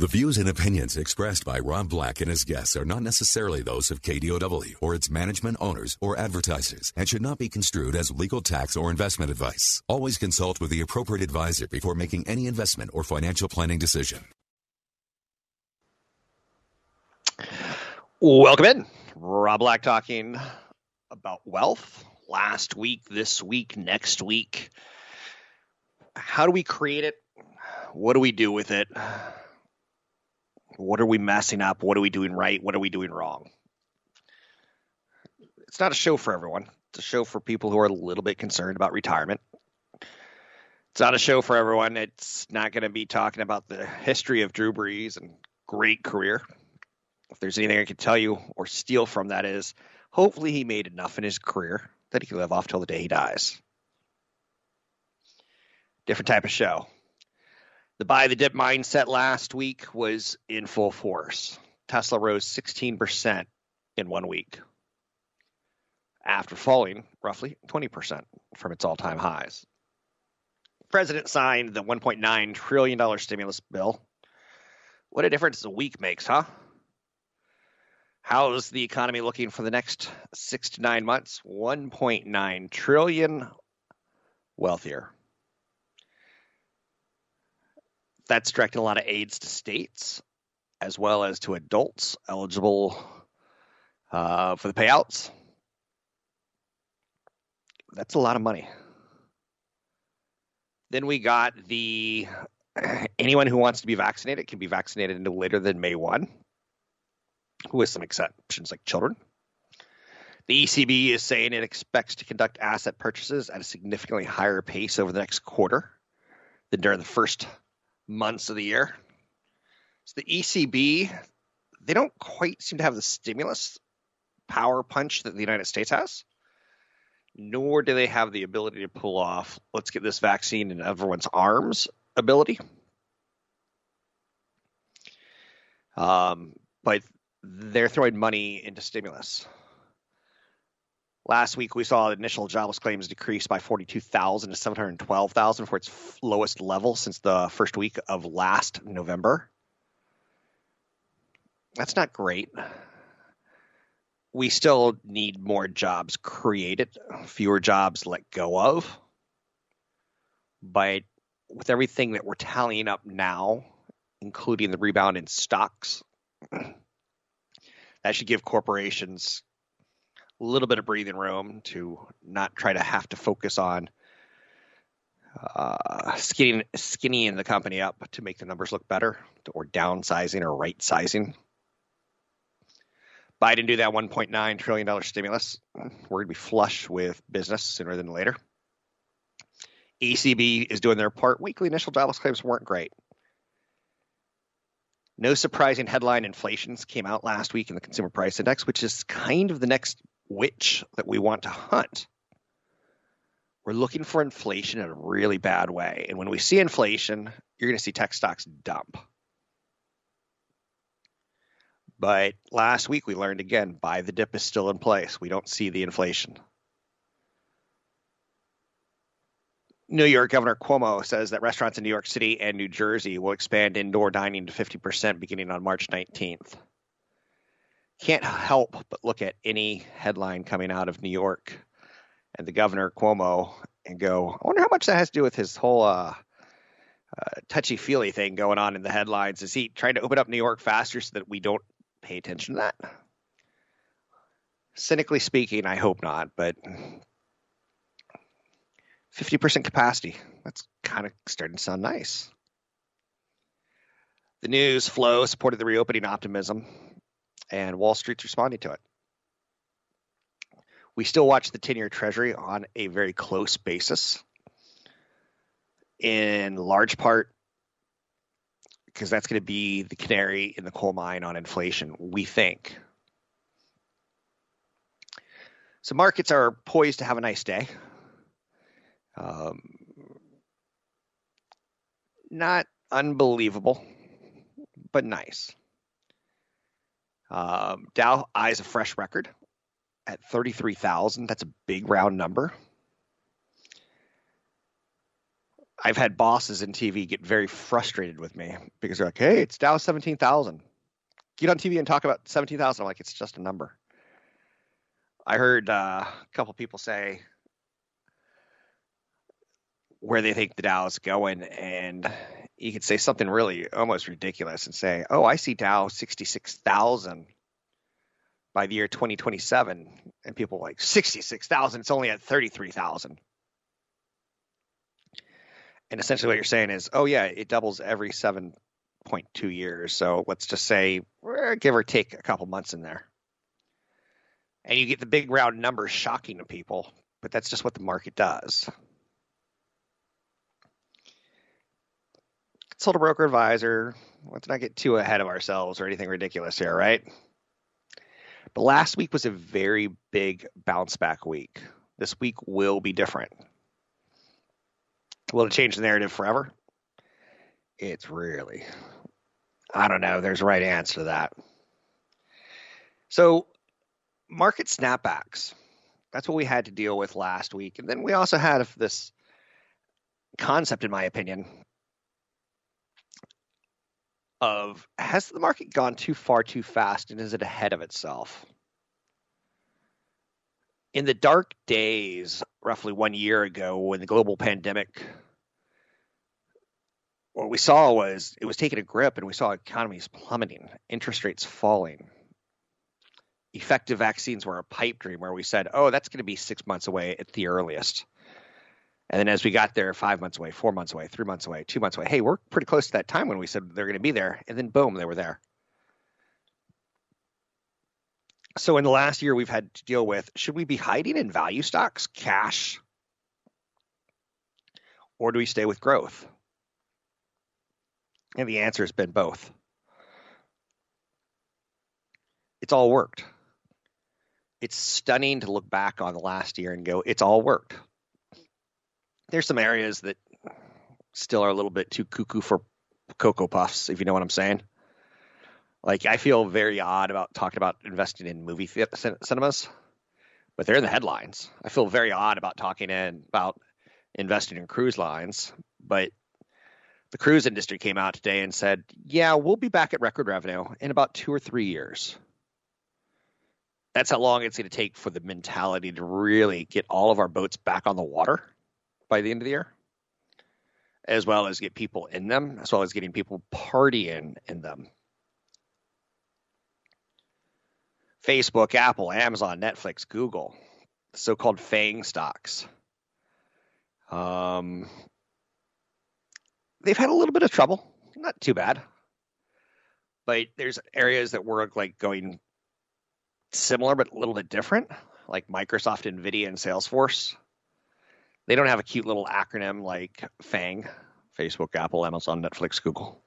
The views and opinions expressed by Rob Black and his guests are not necessarily those of KDOW or its management owners or advertisers and should not be construed as legal tax or investment advice. Always consult with the appropriate advisor before making any investment or financial planning decision. Welcome in. Rob Black talking about wealth last week, this week, next week. How do we create it? What do we do with it? What are we messing up? What are we doing right? What are we doing wrong? It's not a show for everyone. It's a show for people who are a little bit concerned about retirement. It's not a show for everyone. It's not going to be talking about the history of Drew Brees and great career. If there's anything I can tell you or steal from that is hopefully he made enough in his career that he can live off till the day he dies. Different type of show. The buy the dip mindset last week was in full force. Tesla rose 16% in one week after falling roughly 20% from its all time highs. The president signed the $1.9 trillion stimulus bill. What a difference a week makes, huh? How's the economy looking for the next six to nine months? 1.9 trillion wealthier. That's directing a lot of aids to states as well as to adults eligible uh, for the payouts. That's a lot of money. Then we got the anyone who wants to be vaccinated can be vaccinated no later than May 1, with some exceptions like children. The ECB is saying it expects to conduct asset purchases at a significantly higher pace over the next quarter than during the first months of the year. So the ECB, they don't quite seem to have the stimulus power punch that the United States has, nor do they have the ability to pull off, let's get this vaccine in everyone's arms ability. Um, but they're throwing money into stimulus. Last week, we saw initial jobless claims decrease by 42,000 to 712,000 for its lowest level since the first week of last November. That's not great. We still need more jobs created, fewer jobs let go of. But with everything that we're tallying up now, including the rebound in stocks, that should give corporations little bit of breathing room to not try to have to focus on uh, skinning, skinnying the company up to make the numbers look better or downsizing or right sizing. Biden do that $1.9 trillion stimulus. We're going to be flush with business sooner than later. ECB is doing their part. Weekly initial jobless claims weren't great. No surprising headline inflations came out last week in the consumer price index, which is kind of the next witch that we want to hunt. We're looking for inflation in a really bad way. And when we see inflation, you're going to see tech stocks dump. But last week we learned again buy the dip is still in place. We don't see the inflation. New York Governor Cuomo says that restaurants in New York City and New Jersey will expand indoor dining to 50% beginning on March 19th can't help but look at any headline coming out of New York and the governor Cuomo and go, I wonder how much that has to do with his whole uh, uh, touchy feely thing going on in the headlines. Is he trying to open up New York faster so that we don't pay attention to that? Cynically speaking, I hope not, but 50% capacity. That's kind of starting to sound nice. The news flow supported the reopening optimism and Wall Street's responding to it. We still watch the 10 year Treasury on a very close basis, in large part because that's going to be the canary in the coal mine on inflation, we think. So markets are poised to have a nice day. Um, not unbelievable, but nice. Um, Dow eyes a fresh record at 33,000. That's a big round number. I've had bosses in TV get very frustrated with me because they're like, "Hey, it's Dow 17,000." Get on TV and talk about 17,000. I'm like, "It's just a number." I heard uh, a couple people say where they think the Dow is going, and you could say something really almost ridiculous and say, "Oh, I see Dow 66,000 by the year 2027," and people like 66,000. It's only at 33,000. And essentially, what you're saying is, oh yeah, it doubles every 7.2 years. So let's just say, eh, give or take a couple months in there. And you get the big round numbers shocking to people, but that's just what the market does. A broker advisor. Let's not get too ahead of ourselves or anything ridiculous here, right? But last week was a very big bounce back week. This week will be different. Will it change the narrative forever? It's really, I don't know. There's a right answer to that. So, market snapbacks. That's what we had to deal with last week. And then we also had this concept, in my opinion, of has the market gone too far too fast and is it ahead of itself? In the dark days, roughly one year ago, when the global pandemic, what we saw was it was taking a grip and we saw economies plummeting, interest rates falling. Effective vaccines were a pipe dream where we said, oh, that's going to be six months away at the earliest. And then as we got there, five months away, four months away, three months away, two months away, hey, we're pretty close to that time when we said they're going to be there. And then boom, they were there. So in the last year, we've had to deal with should we be hiding in value stocks, cash, or do we stay with growth? And the answer has been both. It's all worked. It's stunning to look back on the last year and go, it's all worked there's some areas that still are a little bit too cuckoo for cocoa puffs, if you know what I'm saying. Like I feel very odd about talking about investing in movie cinemas, but they're in the headlines. I feel very odd about talking in about investing in cruise lines, but the cruise industry came out today and said, "Yeah, we'll be back at record revenue in about 2 or 3 years." That's how long it's going to take for the mentality to really get all of our boats back on the water by the end of the year, as well as get people in them, as well as getting people partying in them. Facebook, Apple, Amazon, Netflix, Google, so called FANG stocks. Um, they've had a little bit of trouble, not too bad. But there's areas that were like going similar but a little bit different, like Microsoft, Nvidia, and Salesforce. They don't have a cute little acronym like FANG, Facebook, Apple, Amazon, Netflix, Google.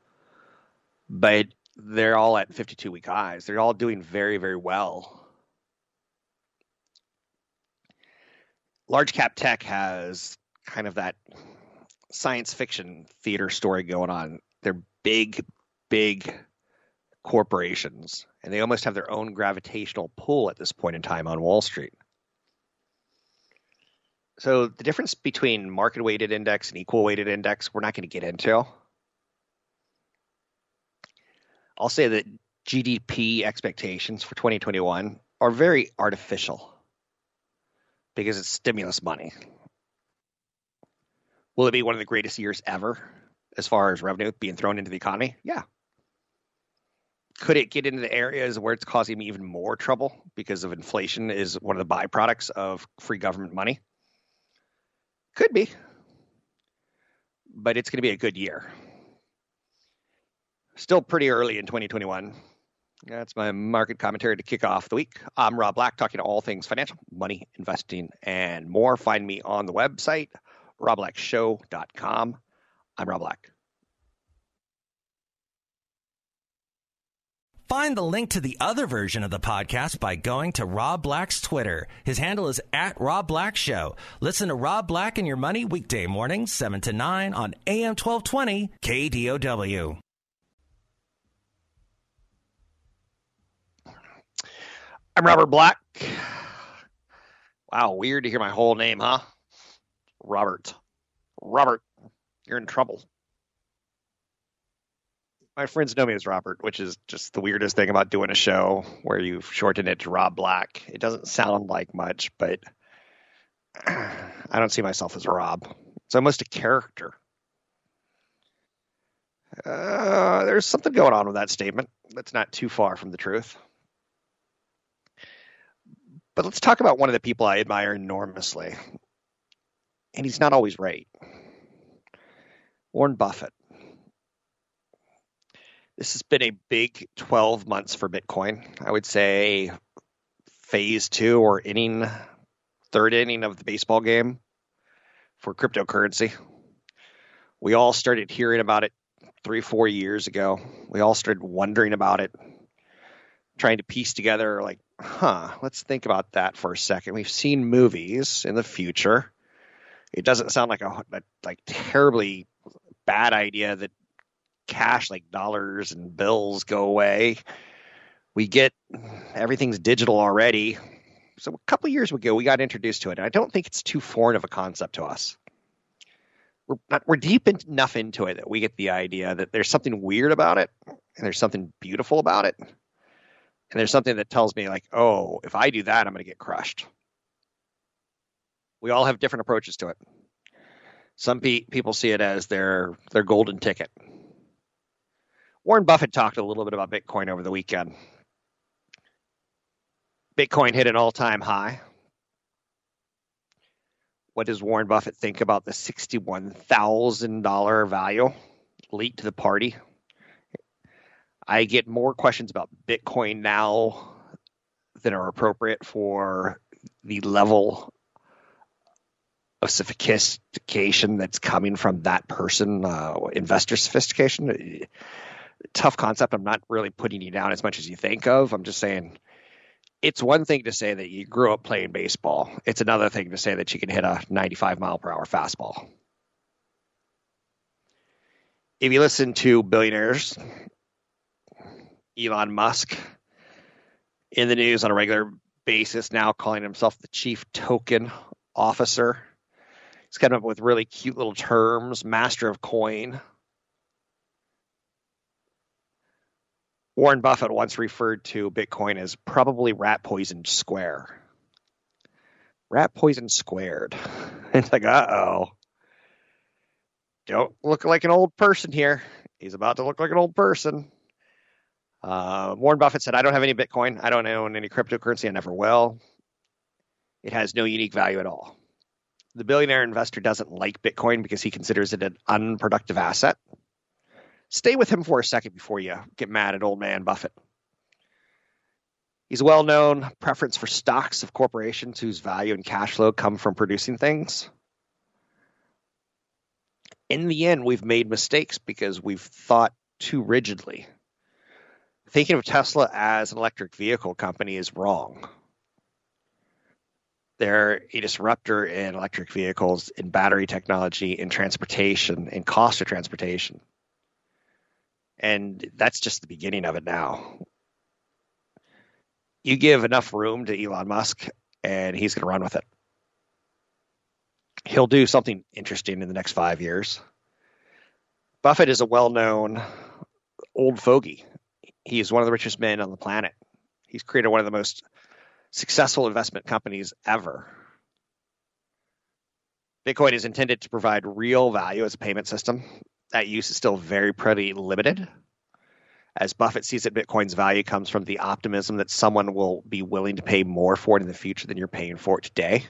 But they're all at 52 week highs. They're all doing very, very well. Large cap tech has kind of that science fiction theater story going on. They're big, big corporations, and they almost have their own gravitational pull at this point in time on Wall Street. So the difference between market weighted index and equal weighted index, we're not going to get into. I'll say that GDP expectations for 2021 are very artificial because it's stimulus money. Will it be one of the greatest years ever as far as revenue being thrown into the economy? Yeah. Could it get into the areas where it's causing me even more trouble because of inflation is one of the byproducts of free government money? Could be. But it's going to be a good year. Still pretty early in 2021. That's my market commentary to kick off the week. I'm Rob Black, talking to all things financial, money, investing, and more. Find me on the website, robblackshow.com. I'm Rob Black. Find the link to the other version of the podcast by going to Rob Black's Twitter. His handle is at Rob Black Show. Listen to Rob Black and Your Money weekday mornings, 7 to 9 on AM 1220 KDOW. I'm Robert Black. Wow, weird to hear my whole name, huh? Robert. Robert, you're in trouble my friends know me as Robert, which is just the weirdest thing about doing a show where you shorten it to Rob Black. It doesn't sound like much, but I don't see myself as Rob. It's almost a character. Uh, there's something going on with that statement that's not too far from the truth. But let's talk about one of the people I admire enormously. And he's not always right. Warren Buffett. This has been a big 12 months for Bitcoin. I would say phase two or inning, third inning of the baseball game for cryptocurrency. We all started hearing about it three, four years ago. We all started wondering about it, trying to piece together, like, huh, let's think about that for a second. We've seen movies in the future. It doesn't sound like a like terribly bad idea that cash like dollars and bills go away. We get everything's digital already. So a couple years ago, we got introduced to it. And I don't think it's too foreign of a concept to us. We're not, we're deep enough into it that we get the idea that there's something weird about it, and there's something beautiful about it, and there's something that tells me like, oh, if I do that, I'm going to get crushed. We all have different approaches to it. Some pe- people see it as their their golden ticket. Warren Buffett talked a little bit about Bitcoin over the weekend. Bitcoin hit an all time high. What does Warren Buffett think about the $61,000 value late to the party? I get more questions about Bitcoin now than are appropriate for the level of sophistication that's coming from that person, uh, investor sophistication tough concept. I'm not really putting you down as much as you think of. I'm just saying it's one thing to say that you grew up playing baseball. It's another thing to say that you can hit a 95 mile per hour fastball. If you listen to billionaires, Elon Musk in the news on a regular basis now calling himself the chief token officer. He's come up with really cute little terms, master of coin, Warren Buffett once referred to Bitcoin as probably rat poison square. Rat poison squared. It's like, uh oh. Don't look like an old person here. He's about to look like an old person. Uh, Warren Buffett said, I don't have any Bitcoin. I don't own any cryptocurrency. I never will. It has no unique value at all. The billionaire investor doesn't like Bitcoin because he considers it an unproductive asset stay with him for a second before you get mad at old man Buffett. He's a well known preference for stocks of corporations whose value and cash flow come from producing things. In the end, we've made mistakes because we've thought too rigidly. Thinking of Tesla as an electric vehicle company is wrong. They're a disruptor in electric vehicles, in battery technology, in transportation, in cost of transportation. And that's just the beginning of it now. You give enough room to Elon Musk, and he's going to run with it. He'll do something interesting in the next five years. Buffett is a well known old fogey. He is one of the richest men on the planet. He's created one of the most successful investment companies ever. Bitcoin is intended to provide real value as a payment system that use is still very pretty limited. As Buffett sees it, Bitcoin's value comes from the optimism that someone will be willing to pay more for it in the future than you're paying for it today.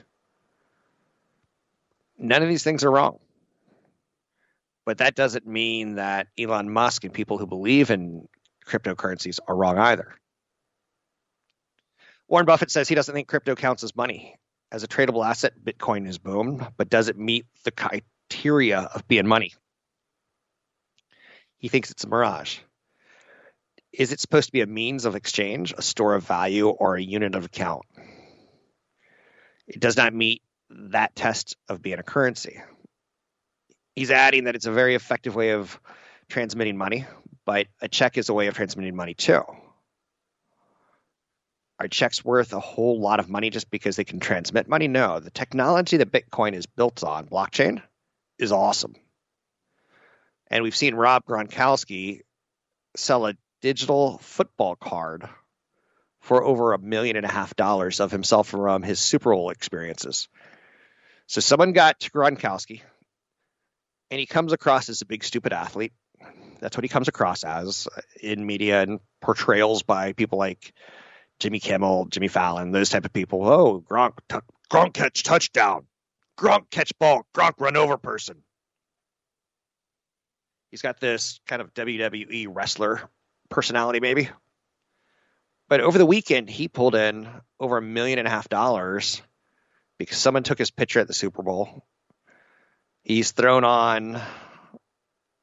None of these things are wrong. But that doesn't mean that Elon Musk and people who believe in cryptocurrencies are wrong either. Warren Buffett says he doesn't think crypto counts as money. As a tradable asset, Bitcoin is boom, but does it meet the criteria of being money? He thinks it's a mirage. Is it supposed to be a means of exchange, a store of value, or a unit of account? It does not meet that test of being a currency. He's adding that it's a very effective way of transmitting money, but a check is a way of transmitting money too. Are checks worth a whole lot of money just because they can transmit money? No. The technology that Bitcoin is built on, blockchain, is awesome. And we've seen Rob Gronkowski sell a digital football card for over a million and a half dollars of himself from his Super Bowl experiences. So someone got Gronkowski, and he comes across as a big stupid athlete. That's what he comes across as in media and portrayals by people like Jimmy Kimmel, Jimmy Fallon, those type of people. Oh, Gronk, t- Gronk catch touchdown, Gronk catch ball, Gronk run over person. He's got this kind of WWE wrestler personality, maybe. But over the weekend, he pulled in over a million and a half dollars because someone took his picture at the Super Bowl. He's thrown on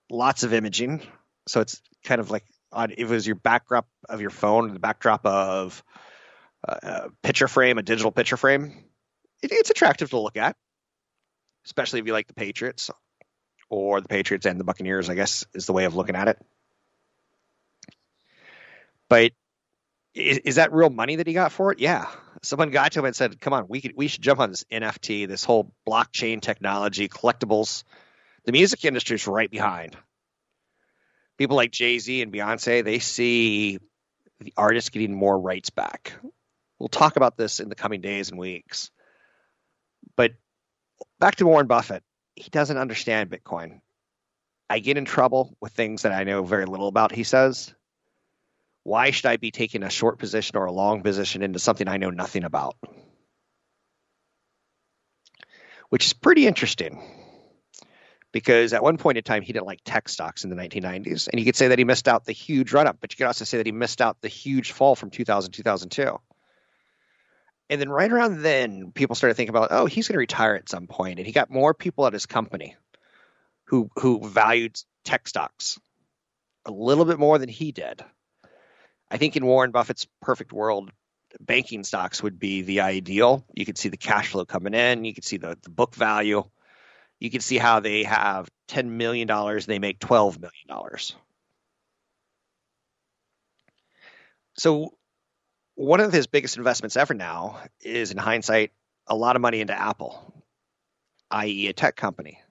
lots of imaging, so it's kind of like on it was your backdrop of your phone, the backdrop of uh, a picture frame, a digital picture frame. It, it's attractive to look at, especially if you like the Patriots or the Patriots and the Buccaneers. I guess is the way of looking at it. But is, is, that real money that he got for it? Yeah. Someone got to him and said, "Come on, we could we should jump on this NFT, this whole blockchain technology, collectibles. The music industry is right behind. People like Jay Z and Beyonce, they see the artists getting more rights back. We'll talk about this in the coming days and weeks. But back to Warren Buffett, he doesn't understand Bitcoin. I get in trouble with things that I know very little about, he says why should I be taking a short position or a long position into something I know nothing about? Which is pretty interesting because at one point in time he didn't like tech stocks in the 1990s and you could say that he missed out the huge run up but you could also say that he missed out the huge fall from 2000 2002 and then right around then people started thinking about oh he's going to retire at some point and he got more people at his company who who valued tech stocks a little bit more than he did I think in Warren Buffett's perfect world, banking stocks would be the ideal. You could see the cash flow coming in, you could see the, the book value, you could see how they have $10 million, they make $12 million. So, one of his biggest investments ever now is, in hindsight, a lot of money into Apple, i.e., a tech company.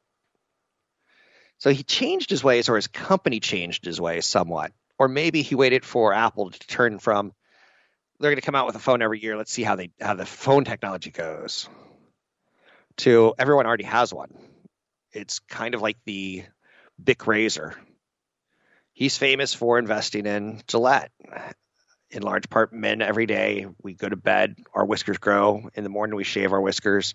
So he changed his ways, or his company changed his ways somewhat or maybe he waited for Apple to turn from they're going to come out with a phone every year. Let's see how they how the phone technology goes. To everyone already has one. It's kind of like the Bic razor. He's famous for investing in Gillette. In large part, men every day we go to bed, our whiskers grow. In the morning, we shave our whiskers.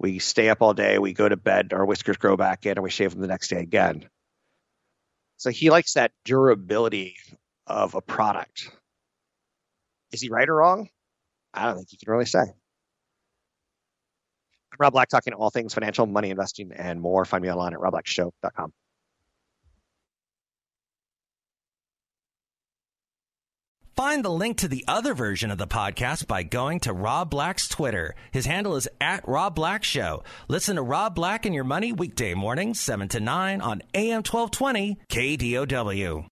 We stay up all day. We go to bed, our whiskers grow back in, and we shave them the next day again. So he likes that durability of a product. Is he right or wrong? I don't think you can really say. I'm Rob Black, talking all things financial, money, investing, and more. Find me online at robblackshow.com. Find the link to the other version of the podcast by going to Rob Black's Twitter. His handle is at Rob Black Show. Listen to Rob Black and Your Money weekday mornings, 7 to 9 on AM 1220 KDOW.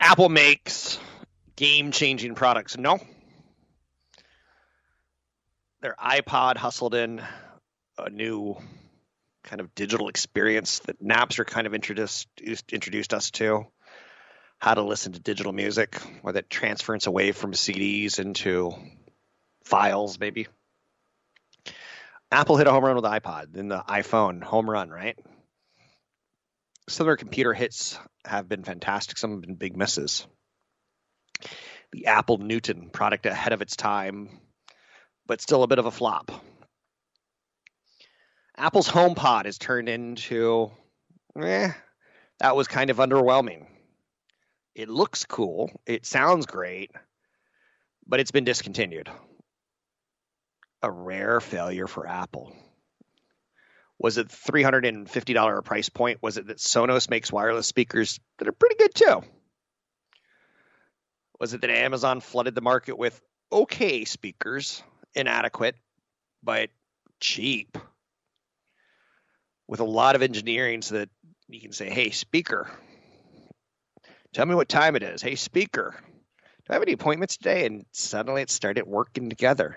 Apple makes game changing products. No. Their iPod hustled in a new kind of digital experience that Napster kind of introduced introduced us to. How to listen to digital music, or that transference away from CDs into files, maybe. Apple hit a home run with the iPod, then the iPhone, home run, right? Some of their computer hits have been fantastic, some have been big misses. The Apple Newton product ahead of its time, but still a bit of a flop. Apple's HomePod has turned into, eh, that was kind of underwhelming. It looks cool, it sounds great, but it's been discontinued. A rare failure for Apple. Was it $350 price point? Was it that Sonos makes wireless speakers that are pretty good too? Was it that Amazon flooded the market with okay speakers, inadequate, but cheap, with a lot of engineering so that you can say, hey, speaker, tell me what time it is. Hey, speaker, do I have any appointments today? And suddenly it started working together.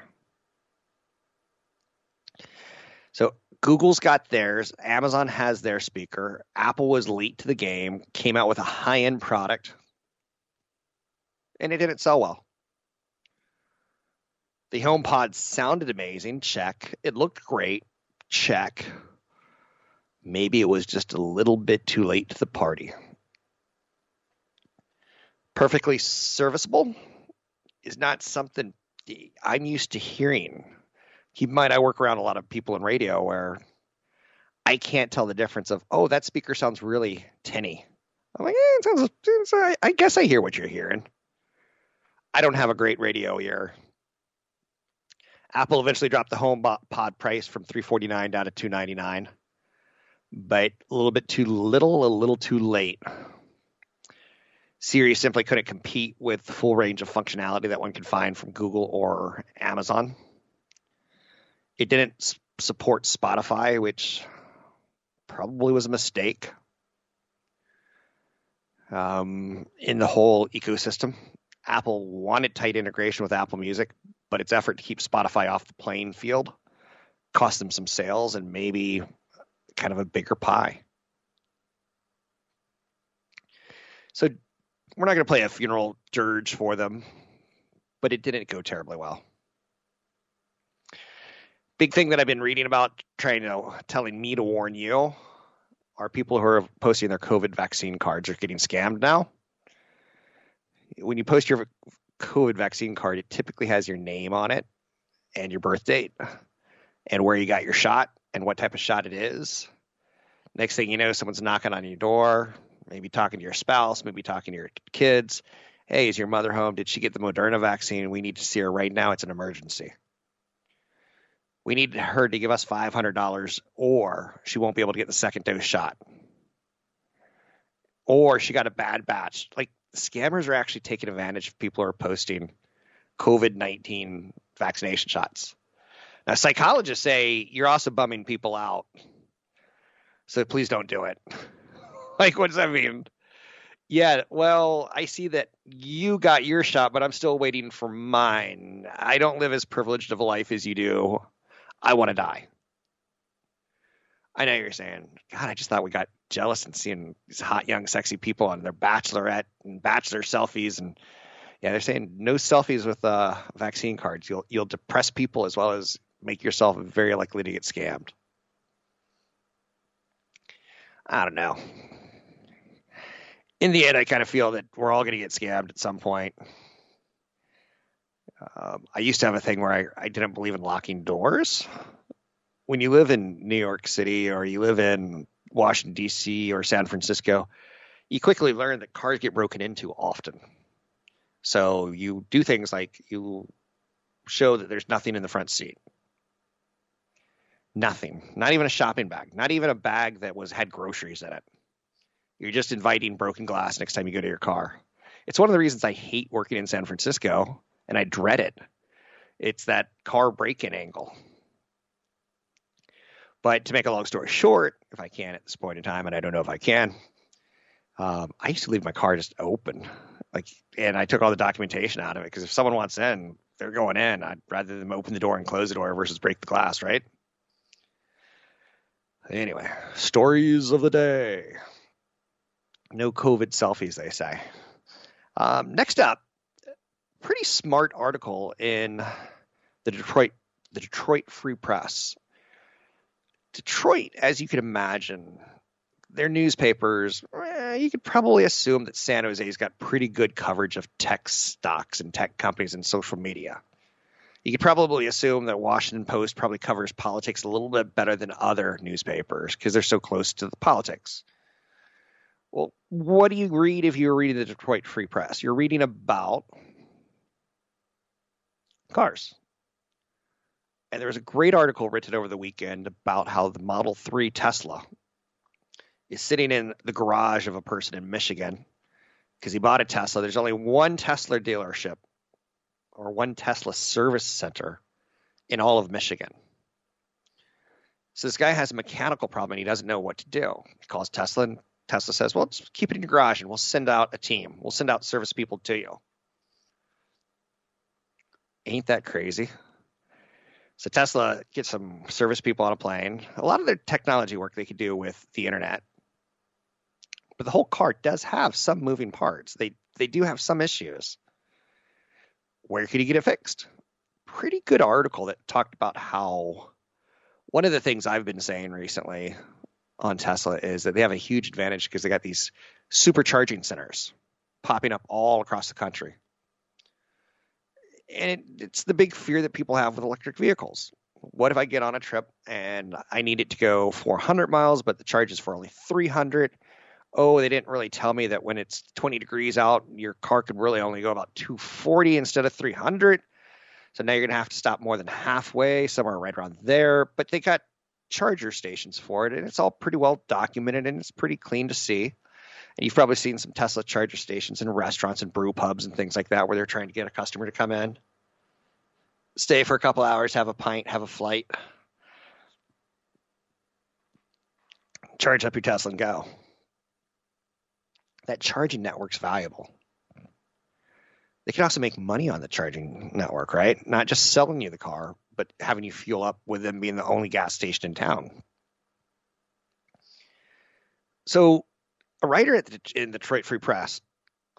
So Google's got theirs, Amazon has their speaker, Apple was late to the game, came out with a high end product and it didn't sell well. The HomePod sounded amazing. Check. It looked great. Check. Maybe it was just a little bit too late to the party. Perfectly serviceable is not something I'm used to hearing. Keep in mind, I work around a lot of people in radio where I can't tell the difference of, oh, that speaker sounds really tinny. I'm like, eh, sounds, I guess I hear what you're hearing. I don't have a great radio ear. Apple eventually dropped the home pod price from 349 down to 299 but a little bit too little, a little too late. Siri simply couldn't compete with the full range of functionality that one could find from Google or Amazon. It didn't support Spotify, which probably was a mistake um, in the whole ecosystem. Apple wanted tight integration with Apple Music, but its effort to keep Spotify off the playing field cost them some sales and maybe kind of a bigger pie. So we're not going to play a funeral dirge for them, but it didn't go terribly well. Big thing that I've been reading about, trying to telling me to warn you, are people who are posting their COVID vaccine cards are getting scammed now when you post your COVID vaccine card, it typically has your name on it and your birth date and where you got your shot and what type of shot it is. Next thing you know, someone's knocking on your door, maybe talking to your spouse, maybe talking to your kids. Hey, is your mother home? Did she get the Moderna vaccine? We need to see her right now. It's an emergency. We need her to give us $500 or she won't be able to get the second dose shot. Or she got a bad batch. Like scammers are actually taking advantage of people who are posting COVID 19 vaccination shots. Now, psychologists say you're also bumming people out. So please don't do it. like, what does that mean? Yeah, well, I see that you got your shot, but I'm still waiting for mine. I don't live as privileged of a life as you do. I want to die. I know you're saying, God, I just thought we got jealous and seeing these hot, young, sexy people on their bachelorette and bachelor selfies. And yeah, they're saying no selfies with uh, vaccine cards. You'll you'll depress people as well as make yourself very likely to get scammed. I don't know. In the end, I kind of feel that we're all going to get scammed at some point. Um, I used to have a thing where I, I didn't believe in locking doors when you live in New York City or you live in Washington D.C. or San Francisco, you quickly learn that cars get broken into often. So you do things like you show that there's nothing in the front seat. Nothing. Not even a shopping bag. Not even a bag that was had groceries in it. You're just inviting broken glass next time you go to your car. It's one of the reasons I hate working in San Francisco and I dread it. It's that car break-in angle. But to make a long story short, if I can at this point in time, and I don't know if I can, um, I used to leave my car just open, like, and I took all the documentation out of it because if someone wants in, they're going in. I'd rather them open the door and close the door versus break the glass, right? Anyway, stories of the day. No COVID selfies, they say. Um, next up, pretty smart article in the Detroit the Detroit Free Press Detroit, as you can imagine, their newspapers, eh, you could probably assume that San Jose's got pretty good coverage of tech stocks and tech companies and social media. You could probably assume that Washington Post probably covers politics a little bit better than other newspapers because they're so close to the politics. Well, what do you read if you're reading the Detroit Free Press? You're reading about cars. And there was a great article written over the weekend about how the Model 3 Tesla is sitting in the garage of a person in Michigan because he bought a Tesla. There's only one Tesla dealership or one Tesla service center in all of Michigan. So this guy has a mechanical problem and he doesn't know what to do. He calls Tesla and Tesla says, Well, just keep it in your garage and we'll send out a team. We'll send out service people to you. Ain't that crazy? So Tesla gets some service people on a plane. A lot of their technology work they could do with the internet. But the whole car does have some moving parts. They they do have some issues. Where could you get it fixed? Pretty good article that talked about how one of the things I've been saying recently on Tesla is that they have a huge advantage because they got these supercharging centers popping up all across the country and it, it's the big fear that people have with electric vehicles. What if I get on a trip and I need it to go 400 miles, but the charge is for only 300? Oh, they didn't really tell me that when it's 20 degrees out, your car could really only go about 240 instead of 300. So now you're going to have to stop more than halfway, somewhere right around there. But they got charger stations for it, and it's all pretty well documented and it's pretty clean to see. And you've probably seen some Tesla charger stations in restaurants and brew pubs and things like that where they're trying to get a customer to come in stay for a couple hours, have a pint, have a flight, charge up your Tesla and go. That charging network's valuable. They can also make money on the charging network, right? Not just selling you the car, but having you fuel up with them being the only gas station in town. So, a writer at the, in the Detroit Free Press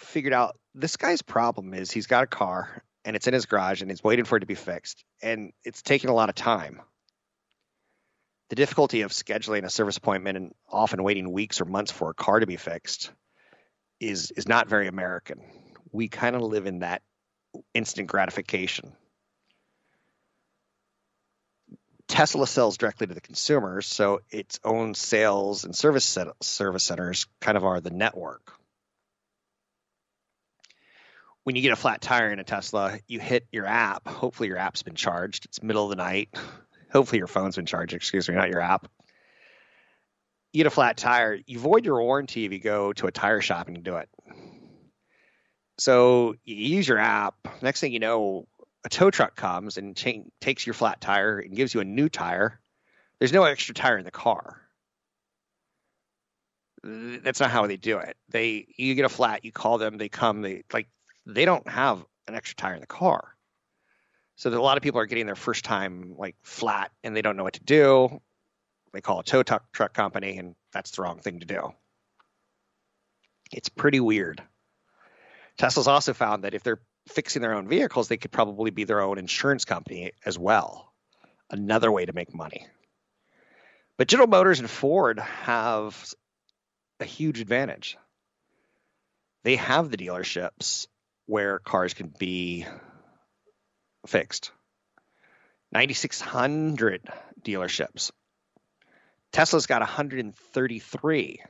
figured out this guy's problem is he's got a car and it's in his garage and he's waiting for it to be fixed and it's taking a lot of time the difficulty of scheduling a service appointment and often waiting weeks or months for a car to be fixed is is not very american we kind of live in that instant gratification Tesla sells directly to the consumers, so its own sales and service service centers kind of are the network when you get a flat tire in a Tesla, you hit your app. Hopefully, your app's been charged. It's middle of the night. Hopefully, your phone's been charged. Excuse me, not your app. You get a flat tire. You void your warranty if you go to a tire shop and do it. So you use your app. Next thing you know, a tow truck comes and takes your flat tire and gives you a new tire. There's no extra tire in the car. That's not how they do it. They you get a flat, you call them, they come, they like they don't have an extra tire in the car. So a lot of people are getting their first time like flat and they don't know what to do. They call a tow truck, truck company and that's the wrong thing to do. It's pretty weird. Tesla's also found that if they're fixing their own vehicles, they could probably be their own insurance company as well. Another way to make money. But General Motors and Ford have a huge advantage. They have the dealerships where cars can be fixed. 9,600 dealerships. Tesla's got 133.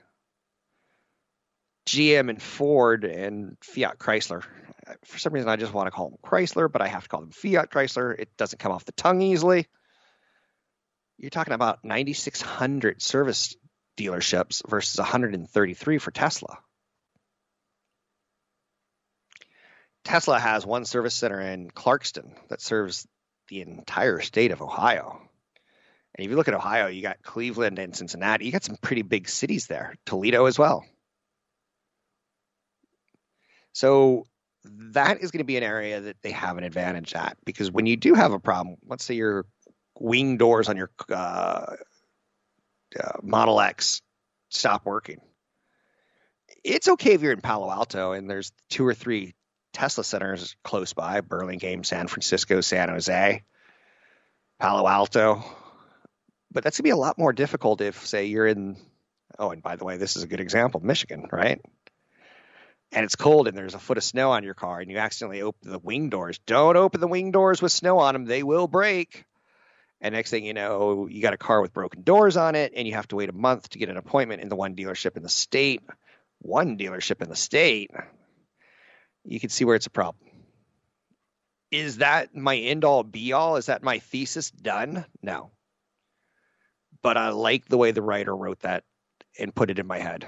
GM and Ford and Fiat Chrysler. For some reason, I just want to call them Chrysler, but I have to call them Fiat Chrysler. It doesn't come off the tongue easily. You're talking about 9,600 service dealerships versus 133 for Tesla. Tesla has one service center in Clarkston that serves the entire state of Ohio. And if you look at Ohio, you got Cleveland and Cincinnati. You got some pretty big cities there, Toledo as well. So that is going to be an area that they have an advantage at because when you do have a problem, let's say your wing doors on your uh, uh, Model X stop working. It's okay if you're in Palo Alto and there's two or three Tesla centers close by Burlingame, San Francisco, San Jose, Palo Alto. But that's going to be a lot more difficult if, say, you're in, oh, and by the way, this is a good example Michigan, right? And it's cold and there's a foot of snow on your car and you accidentally open the wing doors. Don't open the wing doors with snow on them, they will break. And next thing you know, you got a car with broken doors on it and you have to wait a month to get an appointment in the one dealership in the state. One dealership in the state you can see where it's a problem. Is that my end all be all? Is that my thesis done? No. But I like the way the writer wrote that and put it in my head.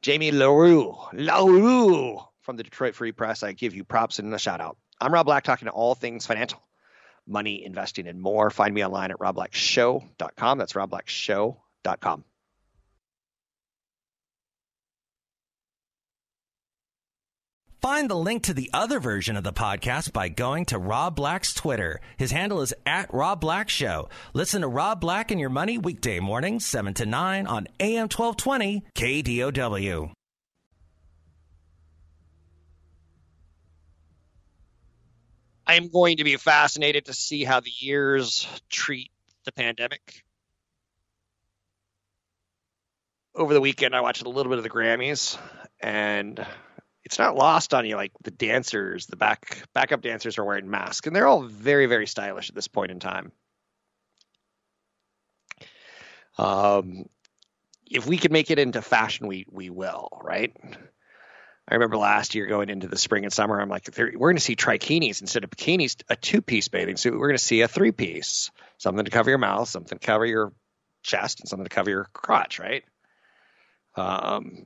Jamie LaReau, LaReau from the Detroit Free Press. I give you props and a shout out. I'm Rob Black talking to all things financial, money, investing, and more. Find me online at robblackshow.com. That's robblackshow.com. Find the link to the other version of the podcast by going to Rob Black's Twitter. His handle is at Rob Black Show. Listen to Rob Black and Your Money weekday mornings, 7 to 9 on AM 1220 KDOW. I'm going to be fascinated to see how the years treat the pandemic. Over the weekend, I watched a little bit of the Grammys, and it's not lost on you like the dancers the back backup dancers are wearing masks and they're all very very stylish at this point in time. Um, if we can make it into fashion we we will right? I remember last year going into the spring and summer i'm like we're going to see trikinis instead of bikinis a two-piece bathing suit. We're going to see a three-piece something to cover your mouth something to cover your chest and something to cover your crotch right? Um,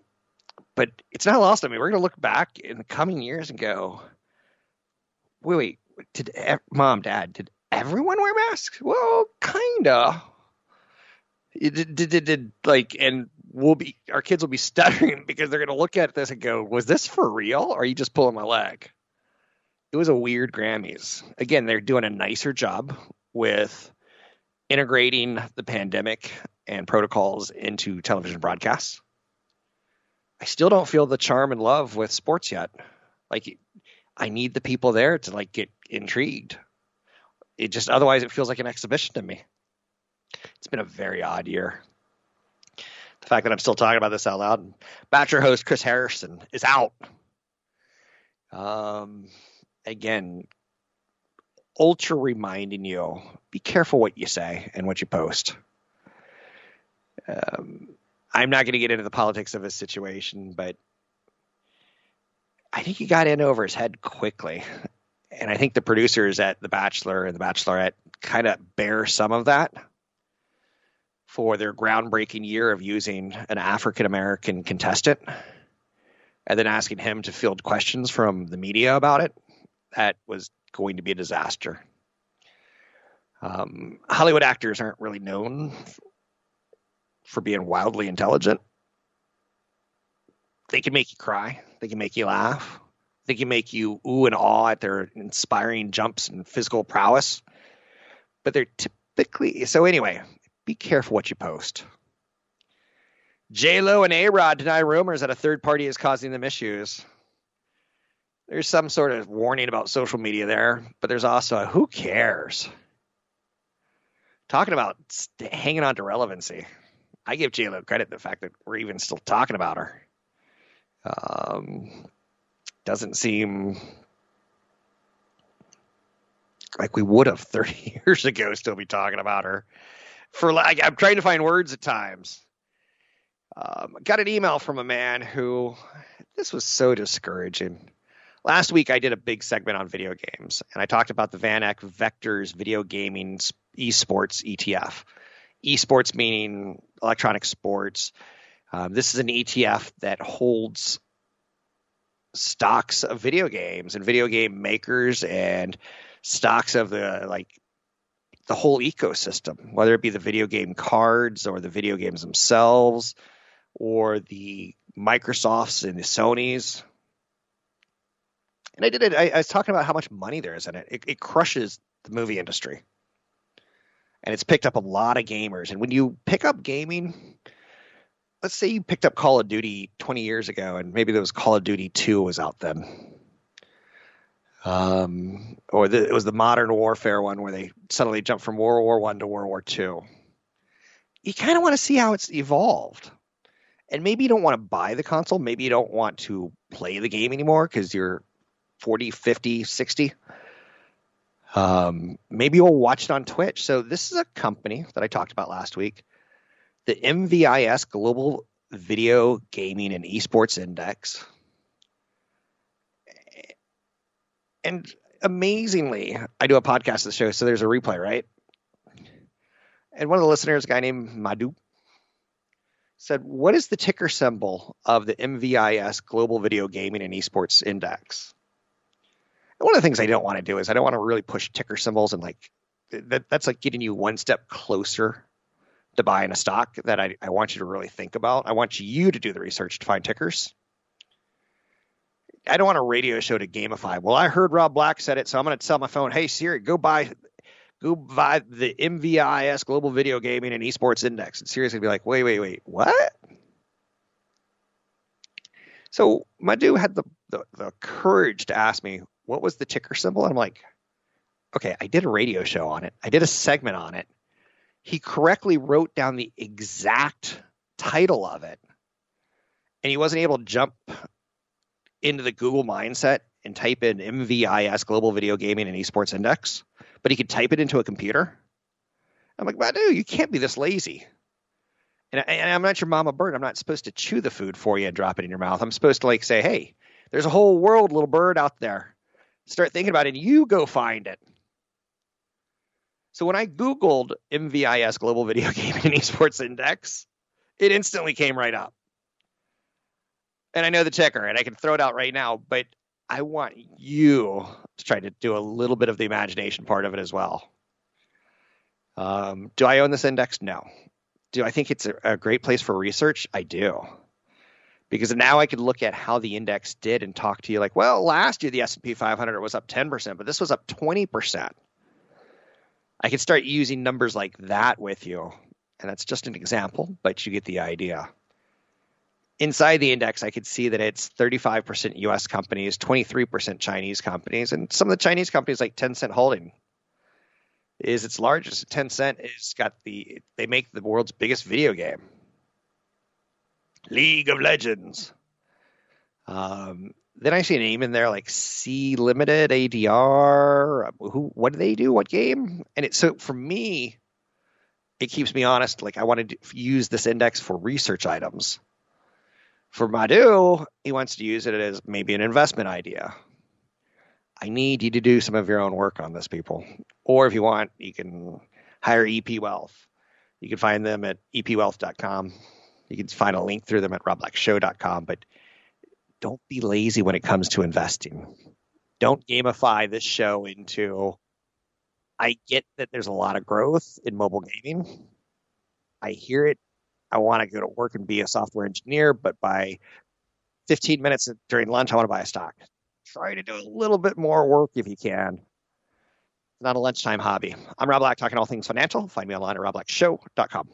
but it's not lost on me. We're going to look back in the coming years and go, wait, wait, did mom, dad, did everyone wear masks? Well, kinda. Did, did, did, did like, and we'll be, our kids will be stuttering because they're going to look at this and go, was this for real? Or are you just pulling my leg? It was a weird Grammys. Again, they're doing a nicer job with integrating the pandemic and protocols into television broadcasts I still don't feel the charm and love with sports yet. Like I need the people there to like get intrigued. It just otherwise it feels like an exhibition to me. It's been a very odd year. The fact that I'm still talking about this out loud. And Bachelor host Chris Harrison is out. Um, again, ultra reminding you: be careful what you say and what you post. Um, I'm not going to get into the politics of his situation, but I think he got in over his head quickly. And I think the producers at The Bachelor and The Bachelorette kind of bear some of that for their groundbreaking year of using an African American contestant and then asking him to field questions from the media about it. That was going to be a disaster. Um, Hollywood actors aren't really known for being wildly intelligent. They can make you cry. They can make you laugh. They can make you ooh and awe at their inspiring jumps and physical prowess. But they're typically so anyway, be careful what you post. J Lo and A Rod deny rumors that a third party is causing them issues. There's some sort of warning about social media there, but there's also a who cares? Talking about st- hanging on to relevancy. I give JLo credit the fact that we're even still talking about her. Um, doesn't seem like we would have 30 years ago still be talking about her. For like, I'm trying to find words at times. Um, got an email from a man who this was so discouraging. Last week I did a big segment on video games, and I talked about the VanEck Vectors Video Gaming Esports ETF esports meaning electronic sports. Um, this is an ETF that holds stocks of video games and video game makers and stocks of the like the whole ecosystem, whether it be the video game cards or the video games themselves or the Microsofts and the Sonys. And I did it. I, I was talking about how much money there is in it. It, it crushes the movie industry and it's picked up a lot of gamers. And when you pick up gaming, let's say you picked up Call of Duty 20 years ago, and maybe there was Call of Duty 2 was out then. Um, or the, it was the Modern Warfare one where they suddenly jumped from World War One to World War Two. You kind of want to see how it's evolved, and maybe you don't want to buy the console. Maybe you don't want to play the game anymore because you're 40, 50, 60. Um, maybe you'll watch it on Twitch. So this is a company that I talked about last week, the MVIS Global Video Gaming and Esports Index. And amazingly, I do a podcast of the show, so there's a replay, right? And one of the listeners, a guy named Madhu, said, What is the ticker symbol of the MVIS Global Video Gaming and Esports Index? One of the things I don't want to do is I don't want to really push ticker symbols and like that, that's like getting you one step closer to buying a stock that I, I want you to really think about. I want you to do the research to find tickers. I don't want a radio show to gamify. Well, I heard Rob Black said it, so I'm going to tell my phone, "Hey Siri, go buy, go buy the MVIS Global Video Gaming and Esports Index." And Siri's going to be like, "Wait, wait, wait, what?" So Madhu had the, the the courage to ask me what was the ticker symbol. I'm like, okay, I did a radio show on it. I did a segment on it. He correctly wrote down the exact title of it, and he wasn't able to jump into the Google mindset and type in MVIS Global Video Gaming and Esports Index, but he could type it into a computer. I'm like, Madhu, you can't be this lazy. And, I, am not your mama bird. I'm not supposed to chew the food for you and drop it in your mouth. I'm supposed to like say, hey, there's a whole world, little bird out there. Start thinking about it. And you go find it. So when I Googled MVIS Global Video Gaming and Esports Index, it instantly came right up and I know the ticker, and I can throw it out right now, but I want you to try to do a little bit of the imagination part of it as well. Um, do I own this index? No. Do I think it's a, a great place for research? I do. Because now I could look at how the index did and talk to you like, well, last year the S&P 500 was up 10%, but this was up 20%. I could start using numbers like that with you. And that's just an example, but you get the idea inside the index, I could see that it's 35% US companies, 23% Chinese companies, and some of the Chinese companies like Tencent Holding is its largest. Tencent is got the they make the world's biggest video game, League of Legends. Um, then I see a name in there like Sea Limited ADR. Who? What do they do? What game? And it so for me, it keeps me honest. Like I want to use this index for research items for Madhu, he wants to use it as maybe an investment idea. I need you to do some of your own work on this, people. Or if you want, you can hire EP Wealth. You can find them at epwealth.com. You can find a link through them at robblackshow.com. But don't be lazy when it comes to investing. Don't gamify this show into. I get that there's a lot of growth in mobile gaming. I hear it I want to go to work and be a software engineer, but by 15 minutes during lunch, I want to buy a stock. Try to do a little bit more work if you can. It's not a lunchtime hobby. I'm Rob Black, talking all things financial. Find me online at robblackshow.com.